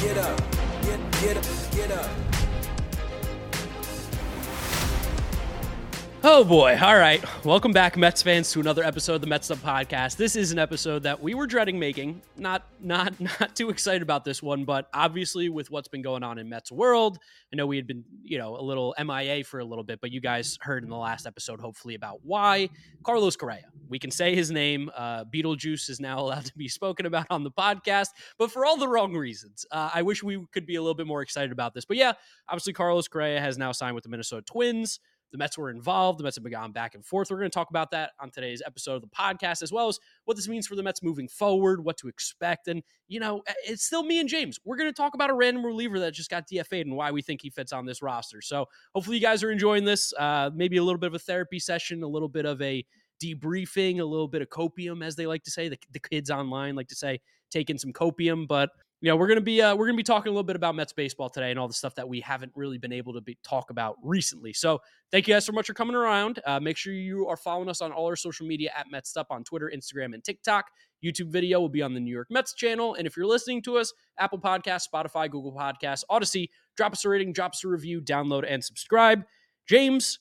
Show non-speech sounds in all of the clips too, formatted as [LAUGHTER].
get up, get, get up, get up. Oh boy. All right. Welcome back, Mets fans, to another episode of the Mets Up Podcast. This is an episode that we were dreading making. Not not [LAUGHS] not too excited about this one, but obviously with what's been going on in Mets world, I know we had been, you know, a little MIA for a little bit, but you guys heard in the last episode, hopefully, about why. Carlos Correa. We can say his name. Uh, Beetlejuice is now [LAUGHS] allowed to be spoken about on the podcast, but for all the wrong reasons. Uh, I wish we could be a little bit more excited about this. But yeah, obviously Carlos Correa has now signed with the Minnesota Twins. The Mets were involved. The Mets have gone back and forth. We're going to talk about that on today's episode of the podcast, as well as what this means for the Mets moving forward, what to expect. And, you know, it's still me and James. We're going to talk about a random reliever that just got DFA'd and why we think he fits on this roster. So hopefully you guys are enjoying this. Uh, maybe a little bit of a therapy session, a little bit of a debriefing, a little bit of copium, as they like to say. The, the kids online like to say, taking some copium. But you know, we're gonna be uh, we're gonna be talking a little bit about Mets baseball today and all the stuff that we haven't really been able to be, talk about recently. So thank you guys so much for coming around. Uh, make sure you are following us on all our social media at Mets Up on Twitter, Instagram, and TikTok. YouTube video will be on the New York Mets channel, and if you're listening to us, Apple Podcast, Spotify, Google Podcasts, Audacy, drop us a rating, drop us a review, download and subscribe. James,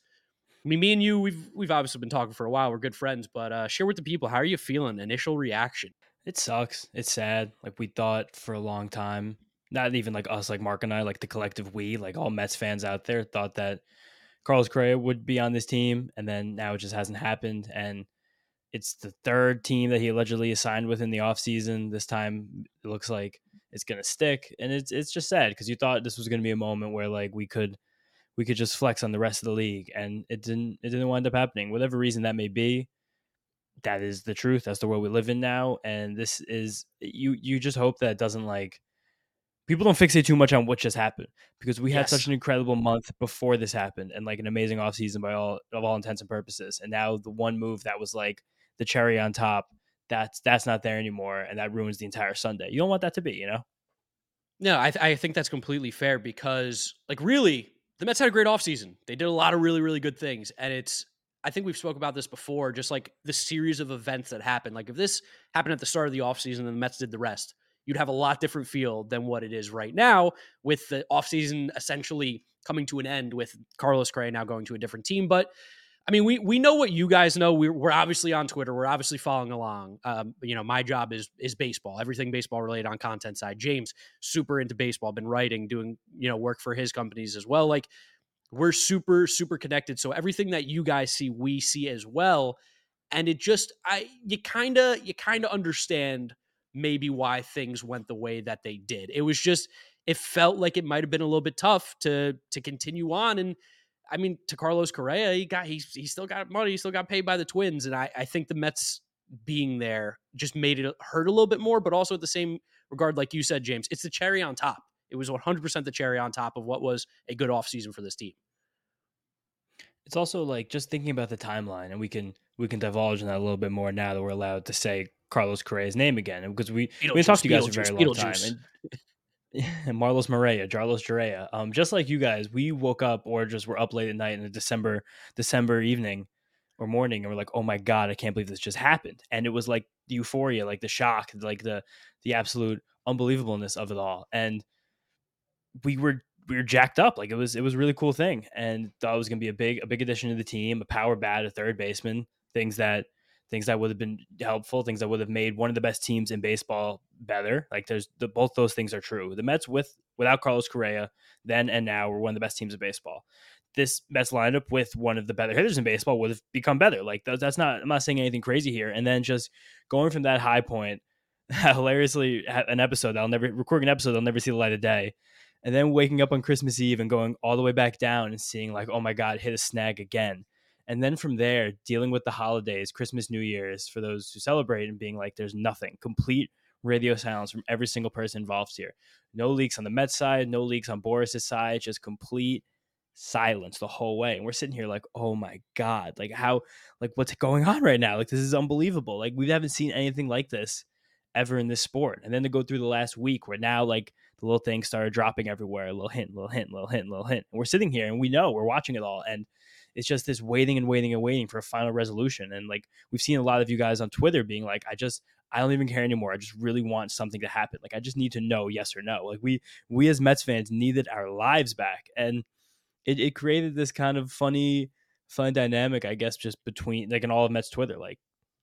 I mean, me and you, we've we've obviously been talking for a while. We're good friends, but uh, share with the people how are you feeling? Initial reaction. It sucks. It's sad. Like we thought for a long time not even like us, like Mark and I, like the collective we, like all Mets fans out there, thought that Carlos Correa would be on this team, and then now it just hasn't happened. And it's the third team that he allegedly signed with in the offseason. This time it looks like it's gonna stick. And it's it's just sad because you thought this was gonna be a moment where like we could we could just flex on the rest of the league. And it didn't it didn't wind up happening. Whatever reason that may be, that is the truth. That's the world we live in now. And this is you you just hope that it doesn't like people don't fixate too much on what just happened because we had Yes. such an incredible month before this happened and like an amazing offseason by all of all intents and purposes. And now the one move that was like the cherry on top, that's that's not there anymore and that ruins the entire Sunday. You don't want that to be, you know? No, I, th- I think that's completely fair because, like, really, the Mets had a great offseason. They did a lot of really, really good things. And it's, I think we've spoke about this before, just like the series of events that happened. Like, if this happened at the start of the offseason and the Mets did the rest, you'd have a lot different feel than what it is right now with the offseason essentially coming to an end with Carlos Correa now going to a different team. But I mean, we we know what you guys know. We're, we're obviously on Twitter. We're obviously following along. Um, you know, my job is is baseball, everything baseball related on content side. James, super into baseball, been writing, doing you know work for his companies as well. Like we're super super connected. So everything that you guys see, we see as well. And it just I you kind of you kind of understand maybe why things went the way that they did. It was just it felt like it might have been a little bit tough to to continue on and I mean, to Carlos Correa, he got he's he still got money, he still got paid by the Twins, and I I think the Mets being there just made it hurt a little bit more, but also at the same regard, like you said, James, it's the cherry on top. It was 100% the cherry on top of what was a good offseason for this team. It's also like just thinking about the timeline and we can we can divulge in that a little bit more now that we're allowed to say Carlos Correa's name again. Because we we talked to you guys for a very long time. Beetlejuice. And [LAUGHS] Marlos Morea, Jarlos Jarea. Um, just like you guys, we woke up or just were up late at night in a December December evening or morning, and we're like, "Oh my god, I can't believe this just happened!" And it was like the euphoria, like the shock, like the the absolute unbelievableness of it all. And we were we were jacked up, like it was it was a really cool thing, and thought it was gonna be a big a big addition to the team, a power bat, a third baseman, things that things that would have been helpful, things that would have made one of the best teams in baseball better. Like there's the, both those things are true. The Mets with without Carlos Correa then and now were one of the best teams in baseball. This Mets lineup with one of the better hitters in baseball would have become better. Like that, that's not I'm not saying anything crazy here. And then just going from that high point, [LAUGHS] hilariously an episode I'll never recording an episode I'll never see the light of day. And then waking up on Christmas Eve and going all the way back down and seeing like, oh my God, hit a snag again. And then from there dealing with the holidays christmas new year's for those who celebrate and being like there's nothing complete radio silence from every single person involved here. No leaks on the mets side no leaks on Boras's side just complete silence the whole way. And we're sitting here like oh my god like how like what's going on right now? Like this is unbelievable. Like we haven't seen anything like this ever in this sport. And then to go through the last week where now like the little things started dropping everywhere a little hint little hint little hint little hint and we're sitting here and we know we're watching it all and it's just this waiting and waiting and waiting for a final resolution. And like we've seen a lot of you guys on Twitter being like, I just I don't even care anymore. I just really want something to happen. Like I just need to know yes or no. Like we we as Mets fans needed our lives back, and it, it created this kind of funny fun dynamic, I guess, just between like in all of Mets Twitter, like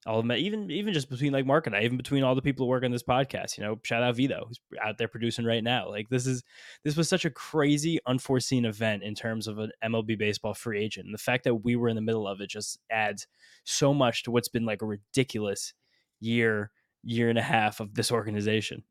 all of Met, even even just between like Mark and I, even between all the people who work on this podcast. You know, shout out Vito, who's out there producing right now. Like this is this was such a crazy, unforeseen event in terms of an MLB baseball free agent, and the fact that we were in the middle of it just adds so much to what's been like a ridiculous year year and a half of this organization.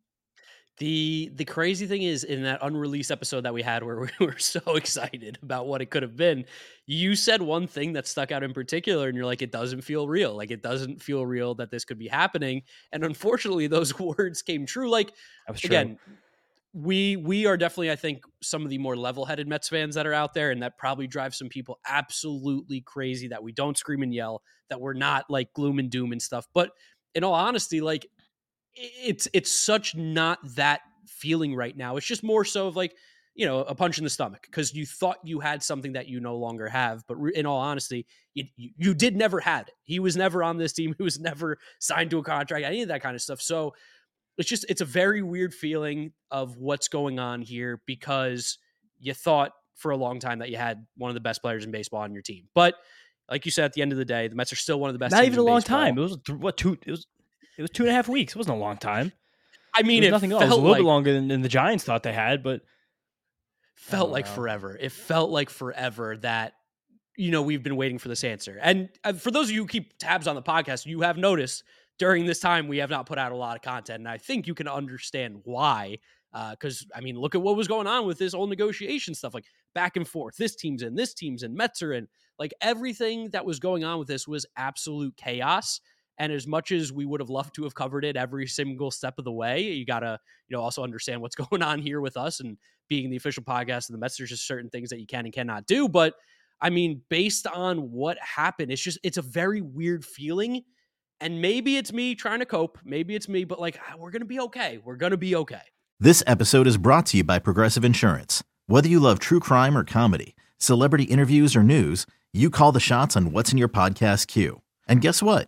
The the crazy thing is in that unreleased episode that we had where [LAUGHS] we were so excited about what it could have been, you said one thing that stuck out in particular and you're like it doesn't feel real. Like it doesn't feel real that this could be happening. And unfortunately [LAUGHS] those words came true. Like again, we we are definitely I think some of the more level-headed Mets fans that are out there and that probably drives some people absolutely crazy that we don't scream and yell, that we're not like gloom and doom and stuff. But in all honesty, like it's it's such not that feeling right now. It's just more so of like you know a punch in the stomach because you thought you had something that you no longer have. But in all honesty, you, you did never had it. He was never on this team. [LAUGHS] He was never signed to a contract. Any of that kind of stuff. So it's just it's a very weird feeling of what's going on here because you thought for a long time that you had one of the best players in baseball on your team, but like you said, at the end of the day, the Mets are still one of the best. Not even a long baseball. time. It was what two? It was it was two and a half weeks. It wasn't a long time. I mean, it, it nothing else. It was a little like, bit longer than, than, the Giants thought they had, but felt like know. forever. It felt like forever that you know we've been waiting for this answer. And uh, for those of you who keep tabs on the podcast, you have noticed during this time we have not put out a lot of content, and I think you can understand why. Because uh, I mean, look at what was going on with this whole negotiation stuff, like back and forth. This team's in, this team's in, Mets are in. Like everything that was going on with this was absolute chaos. And as much as we would have loved to have covered it every single step of the way, you got to, you know, also understand what's [LAUGHS] going on here with us and being the official podcast and the Mets. There's certain things that you can and cannot do. But I mean, based on what happened, it's just, it's a very weird feeling. And maybe it's me trying to cope. Maybe it's me, but like, we're to be okay. We're to be okay. This episode is brought to you by Progressive Insurance. Whether you love true crime or comedy, celebrity interviews or news, you call the shots on what's in your podcast queue. And guess what?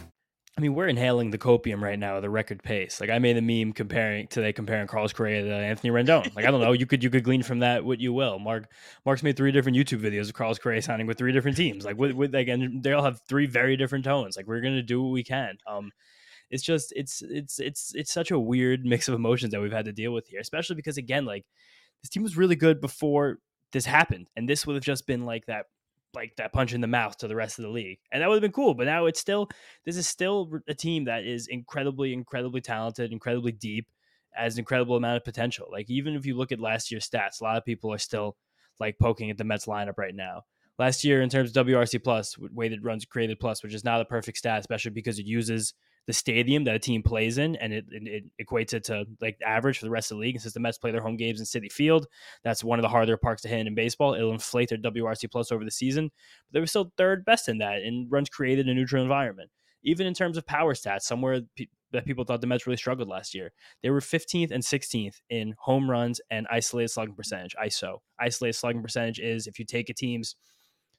I mean, we're inhaling the copium right now at a record pace. Like I made a meme comparing today, comparing Carlos Correa to Anthony Rendon. Like I don't know, you could you could glean from that what you will. Mark Mark's made three different YouTube videos of Carlos Correa signing with three different teams. Like with, with again, they all have three very different tones. Like we're gonna do what we can. Um, it's just it's it's it's it's such a weird mix of emotions that we've had to deal with here, especially because again, like this team was really good before this happened, and this would have just been like that like that punch in the mouth to the rest of the league. And that would have been cool. But now it's still, this is still a team that is incredibly, incredibly talented, incredibly deep, has an incredible amount of potential. Like, even if you look at last year's stats, a lot of people are still like poking at the Mets lineup right now. Last year, in terms of WRC plus, weighted runs created plus, which is not a perfect stat, especially because it uses the stadium that a team plays in, and it, it, equates it to like average for the rest of the league. And since the Mets play their home games in Citi Field, that's one of the harder parks to hit in baseball. It'll inflate their WRC plus over the season, but they were still third best in that in runs created in a neutral environment. Even in terms of power stats, somewhere pe- that people thought the Mets really struggled last year, they were 15th and 16th in home runs and isolated slugging percentage (ISO). Isolated slugging percentage is if you take a team's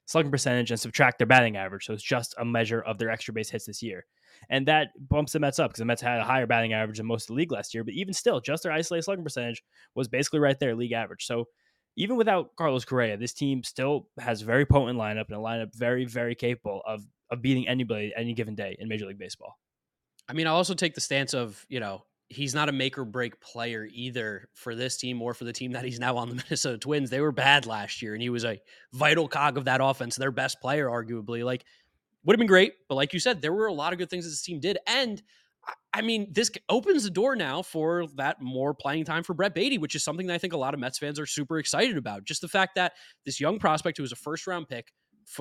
slugging percentage and subtract their batting average. So it's just a measure of their extra base hits this year and that bumps the Mets up because the Mets had a higher batting average than most of the league last year. But even still, just their isolated slugging percentage was basically right there, league average. So even without Carlos Correa, this team still has a very potent lineup and a lineup very, very capable of of beating anybody any given day in Major League Baseball. I mean, I'll also take the stance of you know he's not a make or break player either for this team or for the team that he's now on the [LAUGHS] Minnesota Twins. They were bad last year, and he was a vital cog of that offense, their best player, arguably. Like, would have been great, but like you said, there were a lot of good things that this team did, and I mean, this opens the door now for that more playing time for Brett Baty, which is something that I think a lot of Mets fans are super excited about. Just the fact that this young prospect who was a first round pick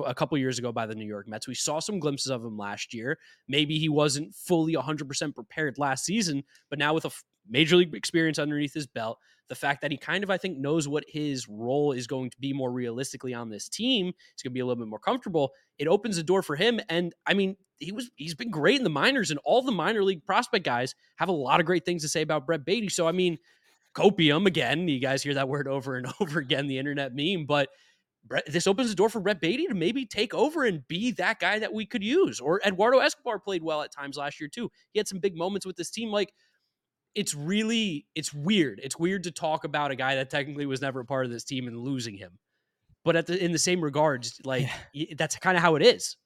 a couple years ago by the New York Mets, we saw some glimpses of him last year. Maybe he wasn't fully 100% prepared last season, but now with a major league experience underneath his belt, the fact that he kind of, I think, knows what his role is going to be more realistically on this team, he's going to be a little bit more comfortable. It opens the door for him. And I mean, he was he's been great in the minors, and all the minor league prospect guys have a lot of great things to say about Brett Baty. So I mean, copium again. You guys hear that word over and [LAUGHS] over again, the internet meme, but. Brett, this opens the door for Brett Baty to maybe take over and be that guy that we could use. Or Eduardo Escobar played well at times last year too. He had some big moments with this team. Like it's really it's weird. It's weird to talk about a guy that technically was never a part of this team and losing him. But at the in the same regards, like yeah. that's kind of how it is.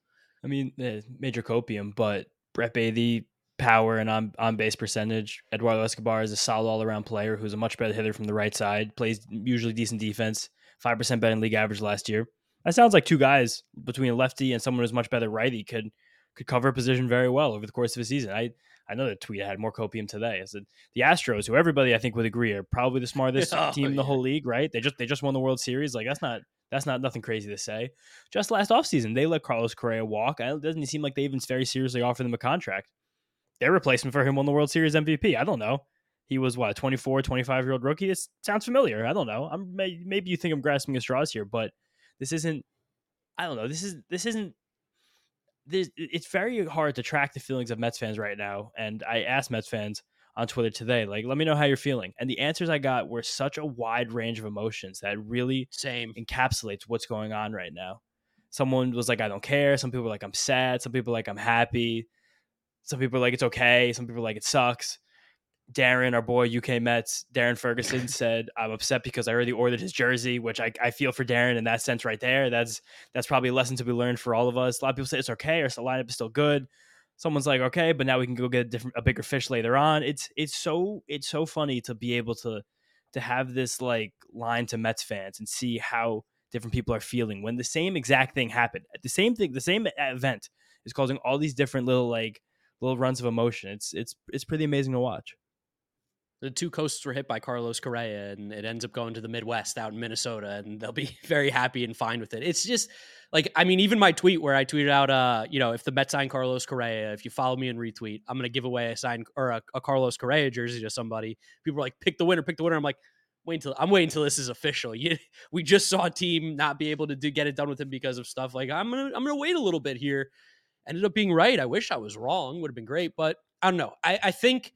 I mean, uh, major copium, but Brett Baty power and on on base percentage. Eduardo Escobar is a solid all around player who's a much better hitter from the right side. Plays usually decent defense. Five percent better than league average last year. That sounds like two guys between a lefty and someone who's much better righty could could cover a position very well over the course of a season. I I know the tweet I had more copium today. Is that the Astros, who everybody I think would agree are probably the [LAUGHS] smartest oh, team in the whole league, right? They just they just won the World Series. Like that's not that's not nothing crazy to say. Just last offseason, they let Carlos Correa walk. It doesn't seem like they even very seriously offered him a contract. Their replacement for him won the World Series MVP. I don't know. He was what, 24, 25 year old rookie? This sounds familiar. I don't know. I'm maybe you think I'm grasping at straws here, but this isn't I don't know. This is this isn't this, it's very hard to track the feelings of Mets fans right now. And I asked Mets fans on Twitter today, like, let me know how you're feeling. And the answers I got were such a wide range of emotions that really same encapsulates what's going on right now. Someone was like, I don't care. Some people were like, I'm sad. Some people like, I'm happy. Some people are like, it's okay. Some people are like, it sucks. Darren, our boy UK Mets, Darren Ferguson [LAUGHS] said, "I'm upset because I already ordered his jersey," which I, I feel for Darren in that sense right there. That's that's probably a lesson to be learned for all of us. A lot of people say it's okay, or the lineup is still good. Someone's like, "Okay, but now we can go get a different, a bigger fish later on." It's it's so it's so funny to be able to to have this like line to Mets fans and see how different people are feeling when the same exact thing happened. The same thing, the same event is causing all these different little like little runs of emotion. It's it's it's pretty amazing to watch the two coasts were hit by Carlos Correa, and it ends up going to the Midwest out in Minnesota, and they'll be [LAUGHS] very happy and fine with it. It's just like I mean, even my tweet where I tweeted out, uh, you know, if the Mets sign Carlos Correa, if you follow me and retweet, I'm gonna give away a sign or a, a Carlos Correa jersey to somebody. People are like, pick the winner, pick the winner. I'm like, wait until I'm waiting until this is official. [LAUGHS] You, we just saw a team not be able to do, get it done with him because of stuff like I'm gonna I'm gonna wait a little bit here. Ended up being right. I wish I was wrong. Would have been great, but I don't know. I, I think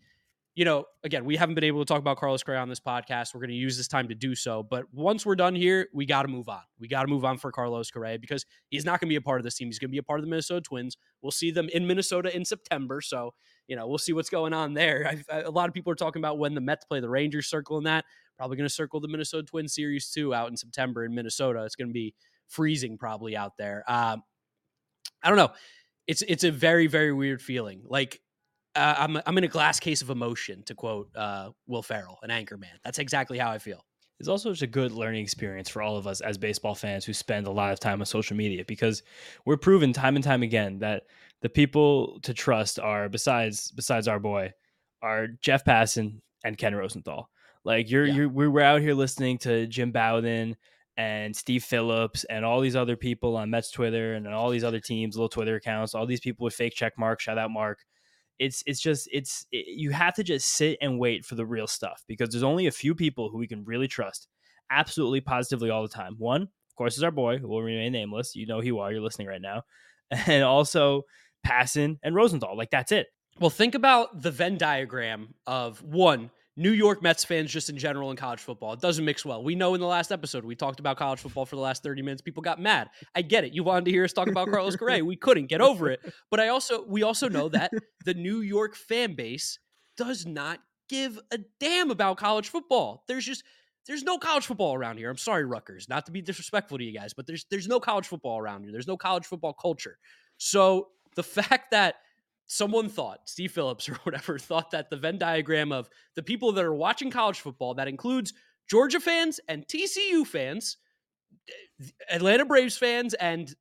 you know, again, we haven't been able to talk about Carlos Correa on this podcast. We're going to use this time to do so. But once we're done here, we got to move on. We got to move on for Carlos Correa because he's not going to be a part of this team. He's going to be a part of the Minnesota Twins. We'll see them in Minnesota in September. So, you know, we'll see what's going on there. A lot of people are talking about when the Mets play the Rangers circling that. Probably going to circle the Minnesota Twins series too out in September in Minnesota. It's going to be freezing probably out there. Um, I don't know. It's it's a very very weird feeling. Like uh, I'm I'm in a glass case of emotion, to quote uh, Will Ferrell, an anchor man. That's exactly how I feel. It's also just a good learning experience for all of us as baseball fans who spend a lot of time on social media because we're proven time and time again that the people to trust are besides besides our boy are Jeff Passan and Ken Rosenthal. Like you're yeah. you're we're out here listening to Jim Bowden and Steve Phillips and all these other people on Mets Twitter and all these other teams, little Twitter accounts, all these people with fake check marks. Shout out Mark it's it's just it's it, you have to just sit and wait for the real stuff because there's only a few people who we can really trust absolutely positively all the time. One of course is our boy who will remain nameless. You know who you are you're listening right now. [LAUGHS] And also Passan and Rosenthal like that's it. Well think about the Venn diagram of one New York Mets fans just in general in college football. It doesn't mix well. We know in the last episode we talked about college football for the last 30 minutes. People got mad. I get it. You wanted to hear us talk about Carlos Correa. We couldn't get over it. [LAUGHS] But I also we also know that the New York fan base does not give a damn about college football. There's just there's no college football around here. I'm sorry, Rutgers, not to be disrespectful to you guys, but there's there's no college football around here. There's no college football culture. So the [LAUGHS] fact that someone thought, Steve Phillips [LAUGHS] or whatever, thought that the Venn diagram of the people that are watching college football, that includes Georgia fans and TCU fans, Atlanta Braves fans and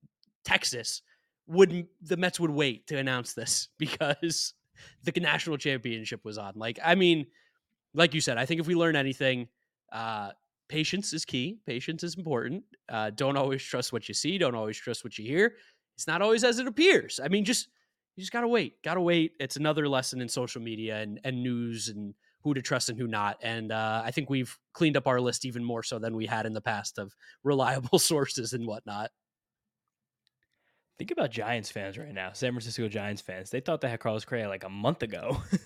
Texas, would the Mets would wait to announce this [LAUGHS] because the national championship was on. Like, I mean, like you said, I think if we learn anything, uh, patience is key. Patience is important. Uh, don't always trust what you see. Don't always trust what you hear. It's not always as it appears. I mean, just you just gotta wait. Gotta wait. It's another lesson in social media and and news and who to trust and who not. And uh, I think we've cleaned up our list even more so than we had in the past of [LAUGHS] reliable sources and whatnot. Think about Giants fans right now, San Francisco Giants fans. They thought they had Carlos Correa like a month ago, [LAUGHS]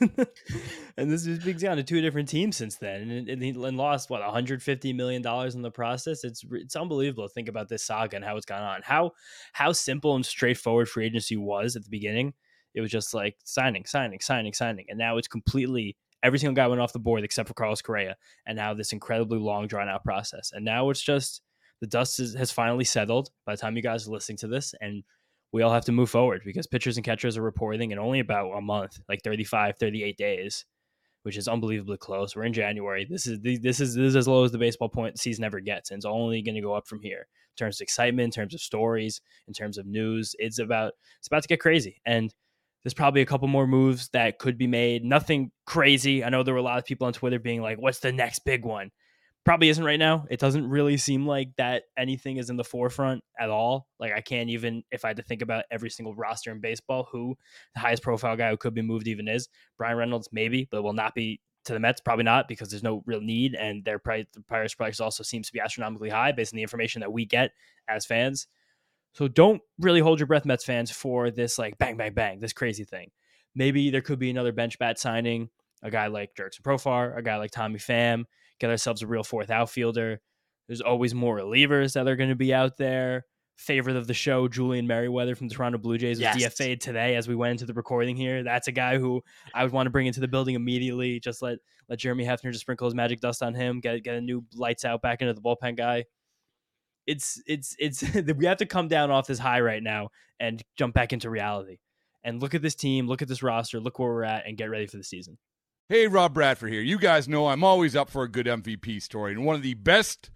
and this is big down to two different teams since then, and, and lost what 150 million dollars in the process. It's it's unbelievable to think about this saga and how it's gone on. How how simple and straightforward free agency was at the beginning. It was just like signing, signing, signing, signing, and now it's completely every single guy went off the board except for Carlos Correa, and now this incredibly long drawn out process, and now it's just the dust is, has finally settled by the time you guys are listening to this, and we all have to move forward because pitchers and catchers are reporting in only about a month, like 35, 38 days, which is unbelievably close. We're in January. This is this is this is as low as the baseball point season ever gets, and it's only going to go up from here in terms of excitement, in terms of stories, in terms of news. It's about it's about to get crazy, and there's probably a couple more moves that could be made. Nothing crazy. I know there were a lot of people on Twitter being like, "What's the next big one?" probably isn't right now. It doesn't really seem like that anything is in the forefront at all. Like I can't even if I had to think about every single roster in baseball, who the highest profile guy who could be moved even is. Bryan Reynolds, maybe, but will not be to the Mets, probably not, because there's no real need, and their price, the Pirates price also seems to be astronomically high based on the information that we get as fans. So don't really hold your breath, Mets fans, for this like bang, bang, bang, this crazy thing. Maybe there could be another bench bat signing, a guy like Jurickson Profar, a guy like Tommy Pham, get ourselves a real fourth outfielder. There's always more relievers that are going to be out there. Favorite of the show, Julian Merryweather from the Toronto Blue Jays was Yes. DFA'd today as we went into the recording here. That's a guy who I would want to bring into the building immediately. Just let let Jeremy Hefner just sprinkle his magic dust on him. Get get a new lights out back into the bullpen guy. It's it's it's [LAUGHS] we have to come down off this high right now and jump back into reality. And look at this team, look at this roster, look where we're at, and get ready for the season. Hey, Rob Bradford here. You guys know I'm always up for a good MVP story, and one of the best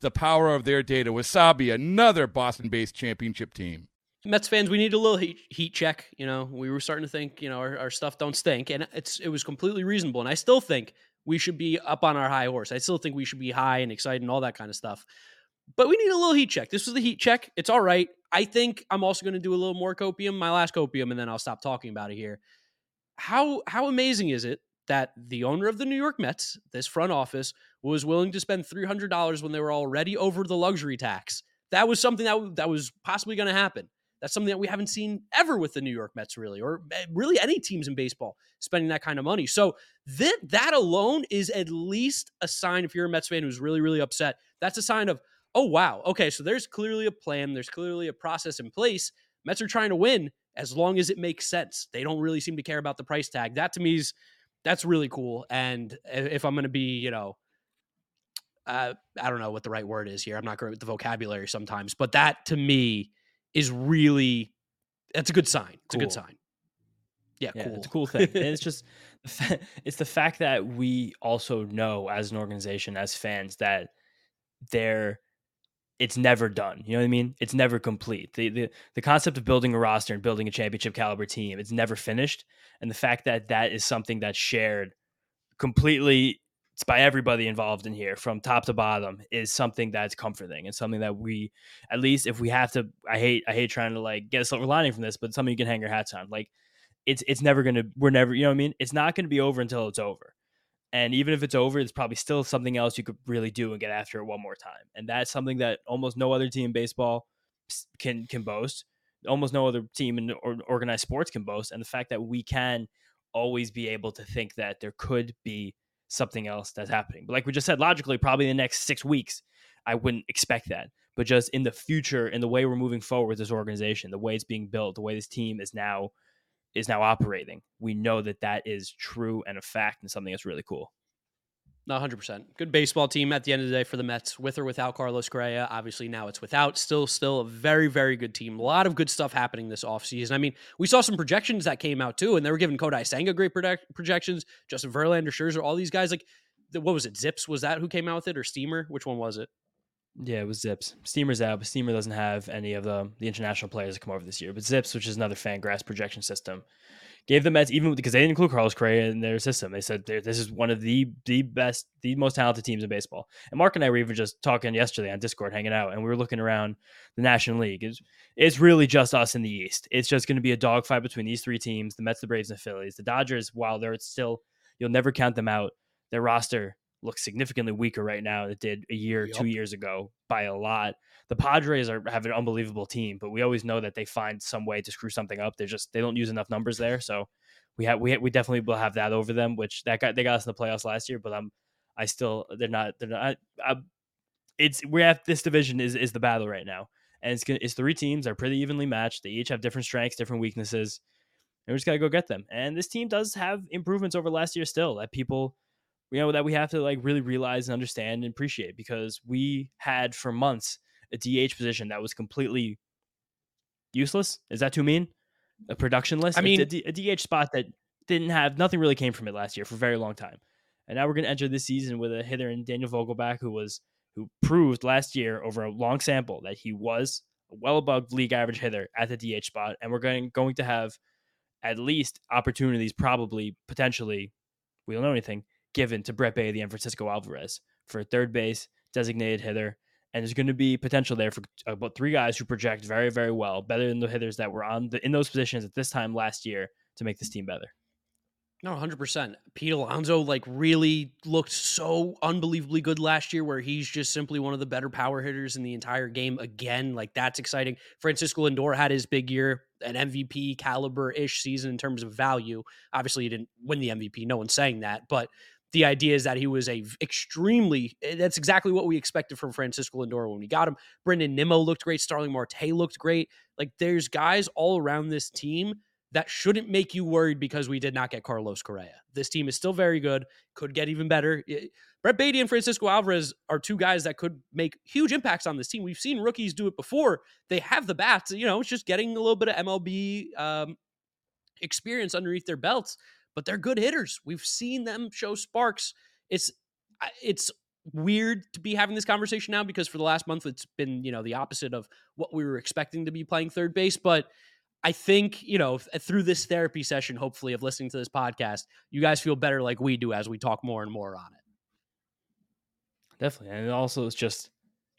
the power of their data. Wasabi, another Boston based championship team. Mets fans, we need a little heat, heat check. You know, we were starting to think, you know, our, our stuff don't stink, and it's it was completely reasonable. And I still think we should be up on our high horse. I still think we should be high and excited and all that kind of stuff. But we need a little heat check. This was the heat check. It's all right. I think I'm also going to do a little more copium, my last copium, and then I'll stop talking about it here. How how amazing is it that the owner of the New York Mets, this front office, was willing to spend three hundred dollars when they were already over the luxury tax? That was something that that was possibly going to happen. That's something that we haven't seen ever with the New York Mets, really, or eh, really any teams in baseball spending that kind of money. So that that alone is at least a sign. If you're a Mets fan who's really really upset, that's a sign of oh wow, okay, so there's clearly a plan, there's clearly a process in place. Mets are trying to win as long as it makes sense. They don't really seem to care about the price tag. That to me is that's really cool. And if I'm going to be, you know, uh, I don't know what the right word is here. I'm not great with the vocabulary sometimes, but that to me is really that's a good sign. It's a good sign. Yeah, Yeah, cool. it's a cool thing. and it's [LAUGHS] just it's the fact that we also know as an organization, as fans, that they're it's never done. You know what I mean? It's never complete. The the the concept of building a roster and building a championship caliber team, it's never finished. And the fact that that is something that's shared completely it's by everybody involved in here from top to bottom is something that's comforting and something that we at least if we have to I hate I hate trying to like get a silver lining from this, but something you can hang your hats on. Like it's it's never gonna we're never you know what I mean? It's not gonna be over until it's over. And even if it's over, it's probably still something else you could really do and get after it one more time. And that's something that almost no other team in baseball can can boast. Almost no other team in or organized sports can boast. And the fact that we can always be able to think that there could be something else that's happening. But like we just said, logically, probably the next six weeks, I wouldn't expect that. But just in the future, in the way we're moving forward with this organization, the way it's being built, the way this team is now is now operating, we know that that is true and a fact and something that's really cool. No, 100%. Good baseball team at the end of the day for the Mets, with or without Carlos Correa. Obviously, now it's without. Still, still a very, very good team. A lot of good stuff happening this offseason. I mean, we saw some projections that came out too, and they were giving Kodai Senga great project- projections, Justin Verlander, Scherzer, all these guys. Like, what was it? Zips? Was that who came out with it, or Steamer? Which one was it? Yeah, it was Zips. Steamer's out, but Steamer doesn't have any of the the international players that come over this year. But Zips, which is another Fangraphs projection system, gave the Mets even because they didn't include Carlos Correa in their system. They said this is one of the the best, the most talented teams in baseball. And Mark and I were even just talking yesterday on Discord, hanging out, and we were looking around the National League. It's, it's really just us in the East. It's just going to be a dogfight between these three teams: the Mets, the Braves, and the Phillies. The Dodgers, while they're still, you'll never count them out. Their roster looks significantly weaker right now than it did a year, yep. two years ago by a lot the Padres are have an unbelievable team, but we always know that they find some way to screw something up. They're just they don't use enough numbers there, so we have we we definitely will have that over them. Which that got they got us in the playoffs last year, but I'm I still they're not they're not. I, I, it's we have this division is is the battle right now, and it's it's three teams. They're pretty evenly matched. They each have different strengths, different weaknesses. And we just gotta go get them. And this team does have improvements over last year still that people you know that we have to like really realize and understand and appreciate because we had for months a DH position that was completely useless. Is that too mean? A production list. I mean, a, a DH spot that didn't have nothing really came from it last year for a very long time, and now we're going to enter this season with a hitter in Daniel Vogelbach who was who proved last year over a long sample that he was a well above league average hitter at the DH spot, and we're going going to have at least opportunities, probably potentially, we don't know anything, given to Brett Baty and Francisco Alvarez for third base, designated hitter, and there's going to be potential there for uh, about three guys who project very, very well, better than the hitters that were on the, in those positions at this time last year to make this team better. No, 100%. Pete Alonso, like, really looked so unbelievably good last year, where he's just simply one of the better power hitters in the entire game again. Like, that's exciting. Francisco Lindor had his big year, an MVP caliber ish season in terms of value. Obviously, he didn't win the MVP. No one's saying that. But the idea is that he was a extremely eh, that's exactly what we expected from Francisco Lindor when we got him. Brandon Nimmo looked great, Starling Marte looked great. Like there's guys all around this team that shouldn't make you worried because we did not get Carlos Correa. This team is still very good, could get even better. Brett Baty and Francisco Alvarez are two guys that could make huge impacts on this team. We've seen rookies do it before. They have the bats, you know, it's just getting a little bit of MLB um, experience underneath their belts but they're good hitters. We've seen them show sparks. It's it's weird to be having this conversation now because for the last month it's been, you know, the opposite of what we were expecting to be playing third base, but I think, you know, uh, through this therapy session hopefully of listening to this podcast, you guys feel better like we do as we talk more and more on it. Definitely. And also it's just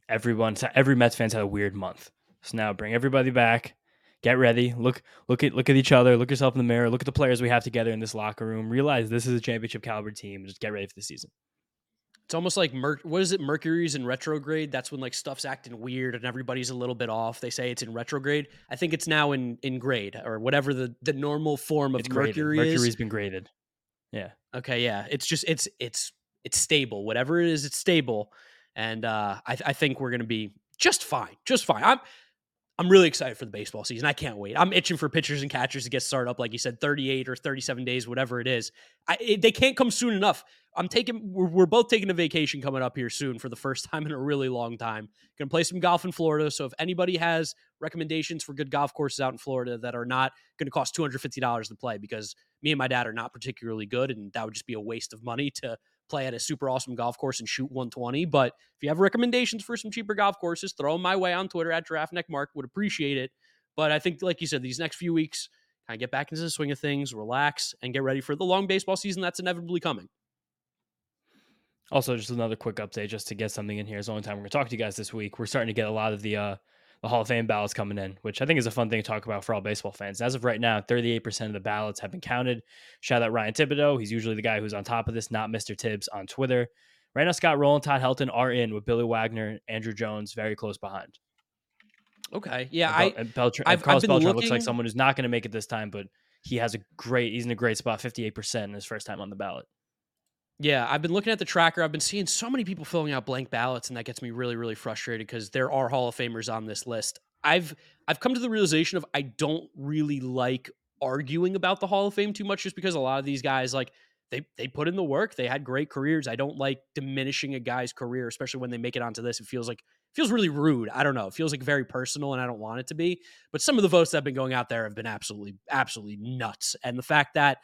everyone every Mets fans had a weird month. So now bring everybody back get ready. Look, look at look at each other. Look yourself in the mirror. Look at the players we have together in this locker room. Realize this is a championship caliber team. Just get ready for the season. It's almost like Mer- what is it? Mercury's in retrograde. That's when like stuff's acting weird and everybody's a little bit off. They say it's in retrograde. I think it's now in in grade or whatever the the normal form of it's Mercury graded. is. Mercury's been graded. Yeah. Okay. Yeah. It's just it's it's it's stable. Whatever it is, it's stable, and uh, I I think we're gonna be just fine. Just fine. I'm I'm really excited for the baseball season. I can't wait. I'm itching for pitchers and catchers to get started up, like you said, 38 or 37 days, whatever it is. I, it, they can't come soon enough. I'm taking. We're, we're, both taking a vacation coming up here soon for the first [LAUGHS] time in a really long time. Going to play some golf in Florida. So if anybody has recommendations for good golf courses out in Florida that are not going to cost $250 to play, because me and my dad are not particularly good, and that would just be a waste of money to play at a super awesome golf course and shoot 120. But if you have recommendations for some cheaper golf courses, throw them my way on Twitter at Giraffe Neck Mark. Would appreciate it. But I think, like you said, these next few weeks, kind of get back into the swing of things, relax, and get ready for the long baseball season that's inevitably coming. Also, just another quick update, just to get something in here. It's the only time we're gonna talk to you guys this week. We're starting to get a lot of the uh, the Hall of Fame ballots coming in, which I think is a fun thing to talk about for all baseball fans. As of right now, 38% of the ballots have been counted. Shout out Ryan Thibodaux. He's usually the guy who's on top of this, not Mr. Tibbs on Twitter. Right now, Scott Rolen, Todd Helton are in with Billy Wagner, Andruw Jones very close behind. Okay. Yeah, And I and Beltran, I've- Carlos Beltran looks like someone who's not going to make it this time, but he has a great. He's in a great spot, 58% in his first time on the ballot. Yeah, I've been looking at the tracker. I've been seeing so many people filling out blank ballots, and that gets me really, really frustrated because there are Hall of Famers on this list. I've I've come to the realization of I don't really like arguing about the Hall of Fame too much, just because a lot of these guys like they they put in the work, they had great careers. I don't like diminishing a guy's career, especially when they make it onto this. It feels like it feels really rude. I don't know. It feels like very personal, and I don't want it to be. But some of the votes that have been going out there have been absolutely, absolutely nuts. And the fact that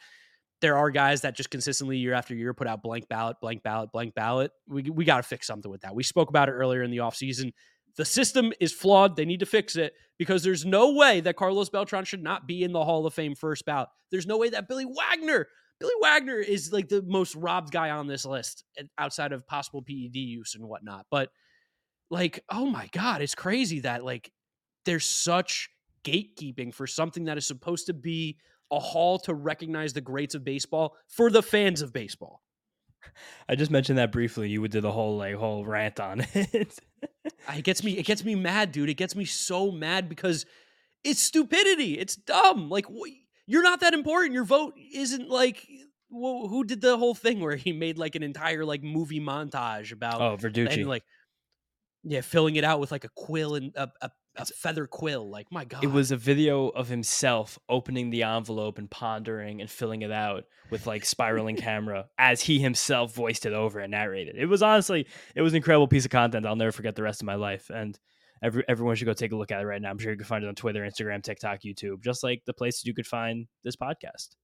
there are guys that just consistently year after year put out blank ballot, blank ballot, blank ballot. We, we got to fix something with that. We spoke about it earlier in the offseason. The system is flawed. They need to fix it because there's no way that Carlos Beltran should not be in the Hall of Fame first ballot. There's no way that Billy Wagner, Billy Wagner is like the most robbed guy on this list eh, outside of possible PED use and whatnot. But like, oh my God, it's crazy that like there's such gatekeeping for something that is supposed to be a hall to recognize the greats of baseball for the fans of baseball. [LAUGHS] I just mentioned that briefly. You would do the whole like whole rant on [LAUGHS] it. It gets me it gets me [LAUGHS] mad, dude. It gets me so mad because it's stupidity. It's dumb. Like you're not that important. Your vote isn't like wh- who did the whole thing where he made like an entire like movie montage about oh, Verducci. and like yeah, filling it out with like a quill and a, a, a feather quill. Like my god. It was a video of himself opening the envelope and pondering and filling it out with like spiraling [LAUGHS] camera as he himself voiced it over and narrated. It was honestly, it was an incredible piece of content. I'll never forget the rest of my life. And every, everyone should go take a look at it right now. I'm sure you can find it on Twitter, Instagram, TikTok, YouTube, just like the places you could find this podcast.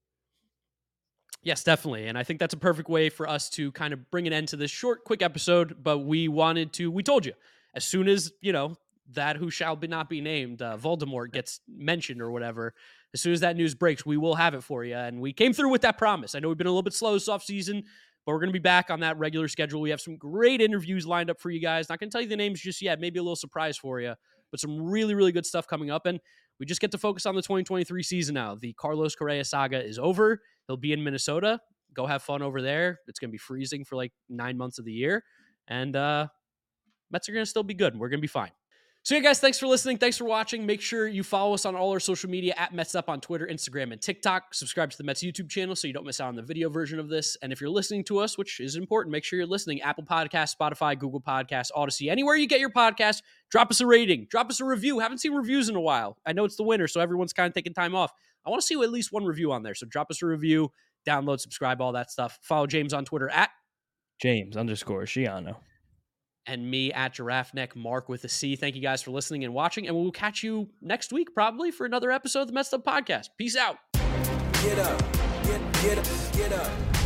Yes, definitely. And I think that's a perfect way for us to kind of bring an end to this short, quick episode. But we wanted to, we told you, as soon as, you know, that who shall be not be named, uh, Voldemort gets mentioned or whatever, as soon as that news breaks, we will have it for you. And we came through with that promise. I know we've been a little bit slow this off season, but we're going to be back on that regular schedule. We have some great interviews lined up for you guys. Not going to tell you the names just yet, maybe a little surprise for you, but some really, really good stuff coming up. And we just get to focus on the 2023 season now. The Carlos Correa saga is over. He'll be in Minnesota. Go have fun over there. It's going to be freezing for like nine months of the year. And uh, Mets are going to still be good. We're going to be fine. So, yeah, guys, thanks for listening. Thanks for watching. Make sure you follow us on all our social media at Mets Up on Twitter, Instagram, and TikTok. Subscribe to the Mets YouTube channel so you don't miss out on the video version of this. And if you're listening to us, which is important, make sure you're listening Apple Podcasts, Spotify, Google Podcasts, Audacy, anywhere you get your podcast. Drop us a rating, drop us a review. Haven't seen reviews in a while. I know it's the winter, so everyone's kind of taking time off. I want to see at least one review on there. So, drop us a review, download, subscribe, all that stuff. Follow James on Twitter at James underscore Shiano. And me at Giraffe Neck Mark with a C. Thank you guys for listening and watching, and we'll catch you next week probably for another episode of the Mets Up Podcast. Peace out. Get up, get, get up, get up.